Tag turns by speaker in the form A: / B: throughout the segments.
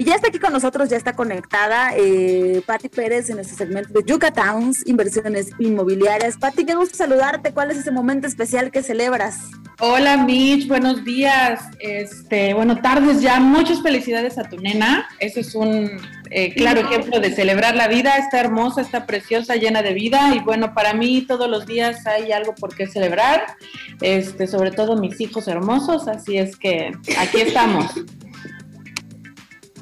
A: Y ya está aquí con nosotros, ya está conectada eh, Patti Pérez en nuestro segmento de Yucatowns, Inversiones Inmobiliarias. Patti, qué gusto saludarte. ¿Cuál es ese momento especial que celebras?
B: Hola Mitch, buenos días. Este, bueno, tardes ya. Muchas felicidades a tu nena. Ese es un eh, claro ejemplo de celebrar la vida. Está hermosa, está preciosa, llena de vida. Y bueno, para mí todos los días hay algo por qué celebrar. Este, sobre todo mis hijos hermosos. Así es que aquí estamos.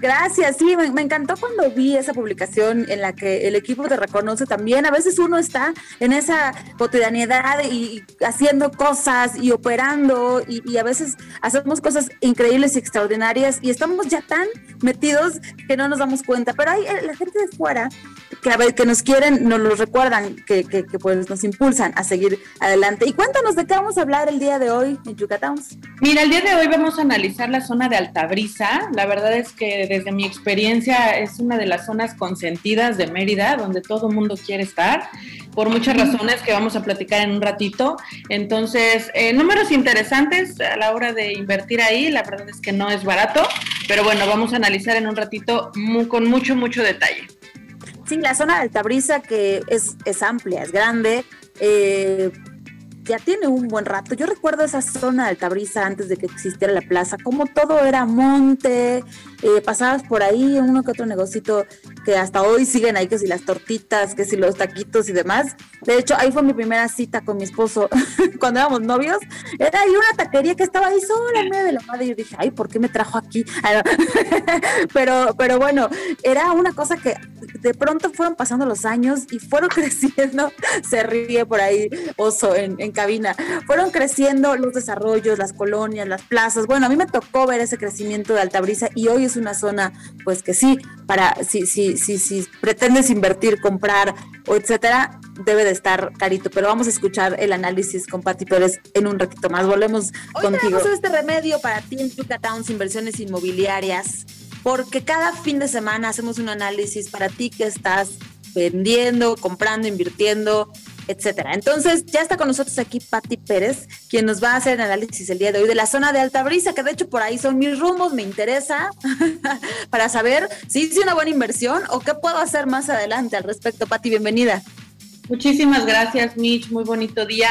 A: Gracias, sí, me, encantó cuando vi esa publicación en la que el equipo te reconoce también. A veces uno está en esa cotidianidad y, haciendo cosas y operando y, a veces hacemos cosas increíbles y extraordinarias y estamos ya tan metidos que no nos damos cuenta. Pero hay eh, la gente de fuera que, a ver, que nos quieren, nos lo recuerdan, que, que, pues nos impulsan a seguir adelante. Y cuéntanos de qué vamos a hablar el día de hoy en Yucatán.
B: Mira, el día de hoy vamos a analizar la zona de Altabrisa. La verdad es que desde mi experiencia es una de las zonas consentidas de Mérida, donde todo el mundo quiere estar, por muchas razones que vamos a platicar en un ratito. Entonces, eh, números interesantes a la hora de invertir ahí, la verdad es que no es barato, pero bueno, vamos a analizar en un ratito con mucho, mucho detalle.
A: Sí, la zona de Altabrisa que es, es amplia, es grande. Eh, ya tiene un buen rato. Yo recuerdo esa zona de Altabrisa antes de que existiera la plaza, como todo era monte, eh, pasabas por ahí uno que otro negocito que hasta hoy siguen ahí, que si las tortitas, que si los taquitos y demás. De hecho, ahí fue mi primera cita con mi esposo cuando éramos novios. Era ahí una taquería que estaba ahí sola en medio de la madre y yo dije, ay, ¿por qué me trajo aquí? pero, pero bueno, era una cosa que de pronto fueron pasando los años y fueron creciendo, se ríe por ahí oso en, en cabina, fueron creciendo los desarrollos, las colonias, las plazas. Bueno, a mí me tocó ver ese crecimiento de Altabrisa y hoy es una zona, pues que sí, para si, si, si, si pretendes invertir, comprar o etcétera, debe de estar carito. Pero vamos a escuchar el análisis con Pati Pérez en un ratito más. Volvemos hoy contigo. este remedio para ti en Yucatán, inversiones inmobiliarias, porque cada fin de semana hacemos un análisis para ti que estás vendiendo, comprando, invirtiendo, etcétera. Entonces, ya está con nosotros aquí Patti Pérez, quien nos va a hacer análisis el día de hoy de la zona de Alta Brisa, que de hecho por ahí son mis rumbos, me interesa para saber si hice una buena inversión o qué puedo hacer más adelante al respecto. Patti, bienvenida.
B: Muchísimas gracias, Mitch. Muy bonito día.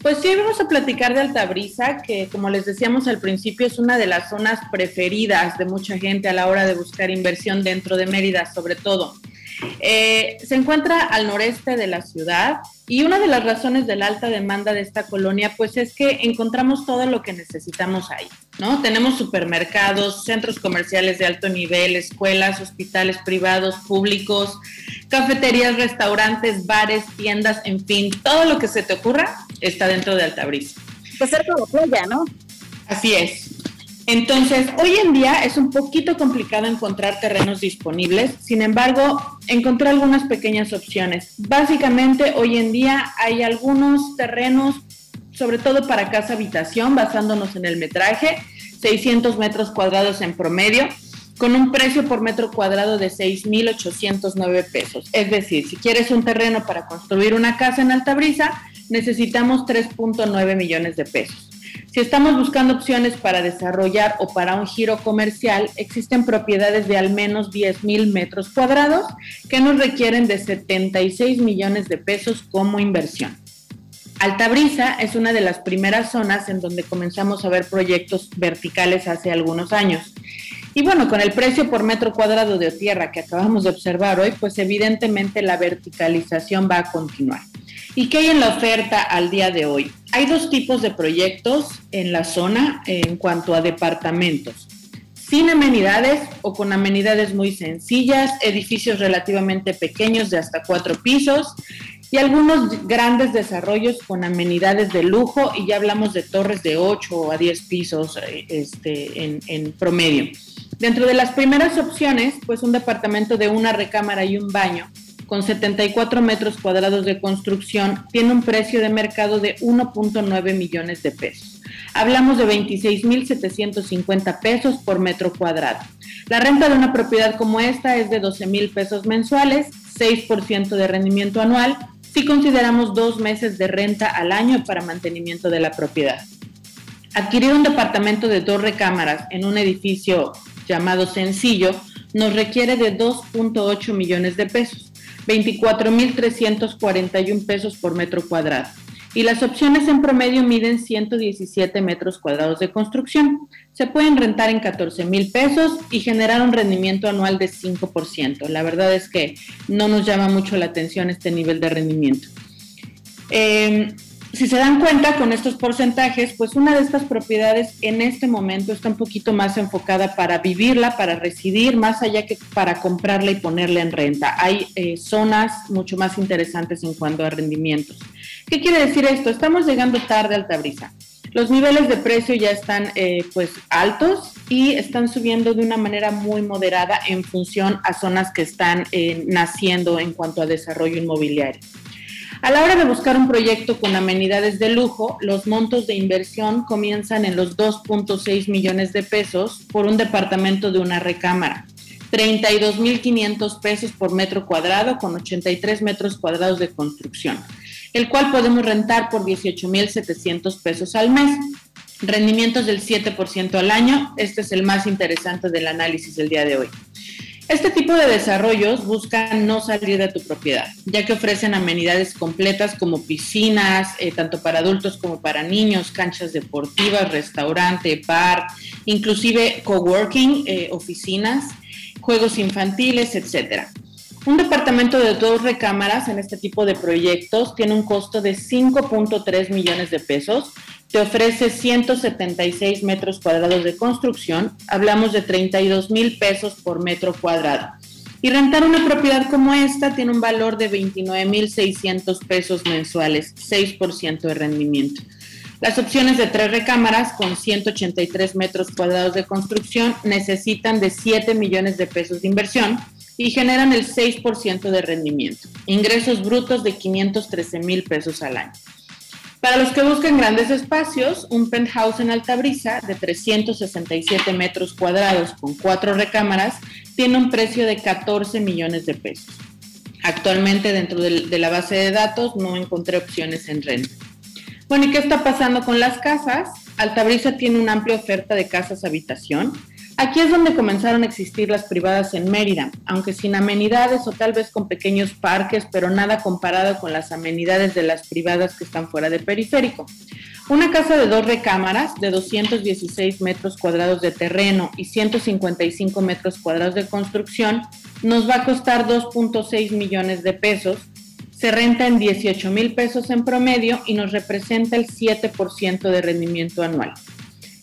B: Pues sí, vamos a platicar de Altabrisa, que como les decíamos al principio es una de las zonas preferidas de mucha gente a la hora de buscar inversión dentro de Mérida, sobre todo. Eh, se encuentra al noreste de la ciudad y una de las razones de la alta demanda de esta colonia pues es que encontramos todo lo que necesitamos ahí, ¿no? Tenemos supermercados, centros comerciales de alto nivel, escuelas, hospitales privados, públicos, cafeterías, restaurantes, bares, tiendas, en fin, todo lo que se te ocurra está dentro de Altabrisa.
A: Pues cerca de playa, ¿no?
B: Así es. Entonces, hoy en día es un poquito complicado encontrar terrenos disponibles, sin embargo, encontré algunas pequeñas opciones. Básicamente, hoy en día hay algunos terrenos, sobre todo para casa habitación, basándonos en el metraje, 600 metros cuadrados en promedio, con un precio por metro cuadrado de 6.809 pesos. Es decir, si quieres un terreno para construir una casa en Altabrisa, necesitamos 3.9 millones de pesos. Si estamos buscando opciones para desarrollar o para un giro comercial, existen propiedades de al menos 10 mil metros cuadrados que nos requieren de 76 millones de pesos como inversión. Altabrisa es una de las primeras zonas en donde comenzamos a ver proyectos verticales hace algunos años. Y bueno, con el precio por metro cuadrado de tierra que acabamos de observar hoy, pues evidentemente la verticalización va a continuar. ¿Y qué hay en la oferta al día de hoy? Hay dos tipos de proyectos en la zona en cuanto a departamentos. Sin amenidades o con amenidades muy sencillas, edificios relativamente pequeños de hasta cuatro pisos y algunos grandes desarrollos con amenidades de lujo y ya hablamos de torres de 8 a 10 pisos eh, este, en, en promedio. Dentro de las primeras opciones, pues un departamento de una recámara y un baño con 74 metros cuadrados de construcción, tiene un precio de mercado de 1.9 millones de pesos. Hablamos de 26.750 pesos por metro cuadrado. La renta de una propiedad como esta es de 12 mil pesos mensuales, 6% de rendimiento anual, si consideramos dos meses de renta al año para mantenimiento de la propiedad. Adquirir un departamento de dos recámaras en un edificio llamado sencillo nos requiere de 2.8 millones de pesos, 24.341 pesos por metro cuadrado. Y las opciones en promedio miden 117 metros cuadrados de construcción. Se pueden rentar en 14 mil pesos y generar un rendimiento anual de 5%. La verdad es que no nos llama mucho la atención este nivel de rendimiento. Eh, si se dan cuenta con estos porcentajes, pues una de estas propiedades en este momento está un poquito más enfocada para vivirla, para residir, más allá que para comprarla y ponerla en renta. Hay eh, zonas mucho más interesantes en cuanto a rendimientos. ¿Qué quiere decir esto? Estamos llegando tarde a Altabrisa. Los niveles de precio ya están eh, pues altos y están subiendo de una manera muy moderada en función a zonas que están eh, naciendo en cuanto a desarrollo inmobiliario. A la hora de buscar un proyecto con amenidades de lujo, los montos de inversión comienzan en los 2.6 millones de pesos por un departamento de una recámara, 32.500 pesos por metro cuadrado con 83 metros cuadrados de construcción, el cual podemos rentar por 18.700 pesos al mes. Rendimientos del 7% al año, este es el más interesante del análisis del día de hoy. Este tipo de desarrollos buscan no salir de tu propiedad, ya que ofrecen amenidades completas como piscinas, eh, tanto para adultos como para niños, canchas deportivas, restaurante, bar, inclusive coworking, eh, oficinas, juegos infantiles, etcétera. Un departamento de dos recámaras en este tipo de proyectos tiene un costo de 5.3 millones de pesos, te ofrece 176 metros cuadrados de construcción, hablamos de 32 mil pesos por metro cuadrado. Y rentar una propiedad como esta tiene un valor de 29 mil 600 pesos mensuales, 6% de rendimiento. Las opciones de tres recámaras con 183 metros cuadrados de construcción necesitan de 7 millones de pesos de inversión y generan el 6% de rendimiento. Ingresos brutos de 513 mil pesos al año. Para los que buscan grandes espacios, un penthouse en Altabrisa de 367 metros cuadrados con cuatro recámaras tiene un precio de 14 millones de pesos. Actualmente dentro de, la base de datos no encontré opciones en renta. Bueno, ¿y qué está pasando con las casas? Altabrisa tiene una amplia oferta de casas habitación Aquí es donde comenzaron a existir las privadas en Mérida, aunque sin amenidades o tal vez con pequeños parques, pero nada comparado con las amenidades de las privadas que están fuera de periférico. Una casa de dos recámaras, de 216 metros cuadrados de terreno y 155 metros cuadrados de construcción, nos va a costar 2.6 millones de pesos. Se renta en 18 mil pesos en promedio y nos representa el 7% de rendimiento anual.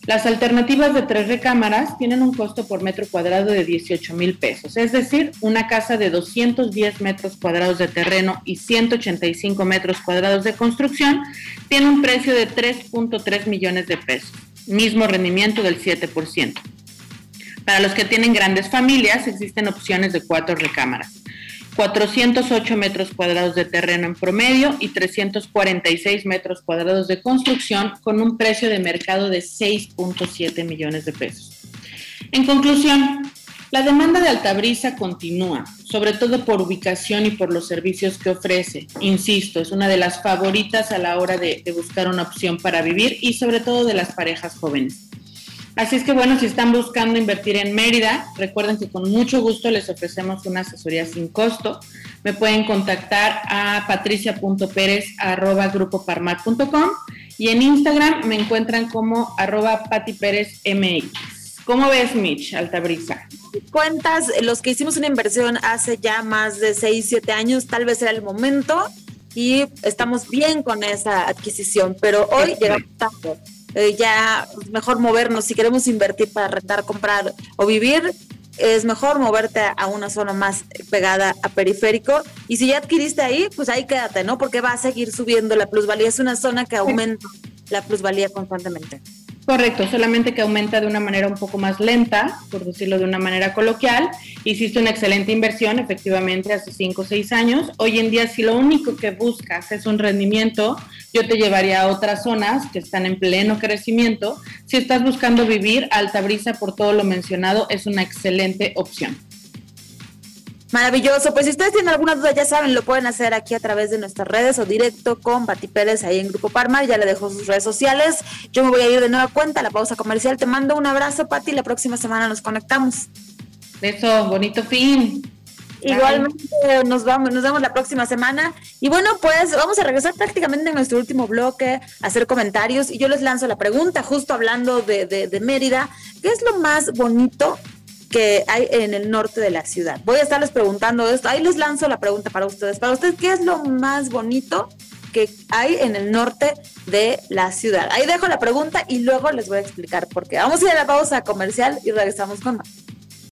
B: Las alternativas de tres recámaras tienen un costo por metro cuadrado de 18 mil pesos, es decir, una casa de 210 metros cuadrados de terreno y 185 metros cuadrados de construcción tiene un precio de 3.3 millones de pesos, mismo rendimiento del 7%. Para los que tienen grandes familias existen opciones de cuatro recámaras. 408 metros cuadrados de terreno en promedio y 346 metros cuadrados de construcción con un precio de mercado de 6.7 millones de pesos. En conclusión, la demanda de Altabrisa continúa, sobre todo por ubicación y por los servicios que ofrece. Insisto, es una de las favoritas a la hora de, de buscar una opción para vivir y sobre todo de las parejas jóvenes. Así es que bueno, si están buscando invertir en Mérida, recuerden que con mucho gusto les ofrecemos una asesoría sin costo. Me pueden contactar a patricia.perez.grupoparmar.com y en Instagram me encuentran como arroba patiperezmx. ¿Cómo ves, Mitch, Altabrisa?
A: Cuentas, los que hicimos una inversión hace ya más de 6, 7 años, tal vez era el momento y estamos bien con esa adquisición, pero hoy llegamos tarde eh, ya mejor movernos. Si queremos invertir para rentar, comprar o vivir, es mejor moverte a una zona más pegada a periférico. Y si ya adquiriste ahí, pues ahí quédate, ¿no? Porque va a seguir subiendo la plusvalía. Es una zona que aumenta la plusvalía constantemente.
B: Correcto, solamente que aumenta de una manera un poco más lenta, por decirlo de una manera coloquial. Hiciste una excelente inversión, efectivamente, hace 5 o 6 años. Hoy en día, si lo único que buscas es un rendimiento, yo te llevaría a otras zonas que están en pleno crecimiento. Si estás buscando vivir, Altabrisa, por todo lo mencionado, es una excelente opción.
A: Maravilloso. Pues si ustedes tienen alguna duda, ya saben, lo pueden hacer aquí a través de nuestras redes o directo con Pati Pérez ahí en Grupo Parma. Ya le dejo sus redes sociales. Yo me voy a ir de nueva cuenta a la pausa comercial. Te mando un abrazo, Pati. La próxima semana nos conectamos.
B: Eso, bonito fin.
A: Igualmente nos vamos, nos vemos la próxima semana. Y bueno, pues vamos a regresar prácticamente en nuestro último bloque, a hacer comentarios. Y yo les lanzo la pregunta, justo hablando de, de, Mérida, ¿qué es lo más bonito que hay en el norte de la ciudad? Voy a estarles preguntando esto. Ahí les lanzo la pregunta para ustedes. Para ustedes, ¿qué es lo más bonito que hay en el norte de la ciudad? Ahí dejo la pregunta y luego les voy a explicar por qué. Vamos a ir a la pausa comercial y regresamos con más.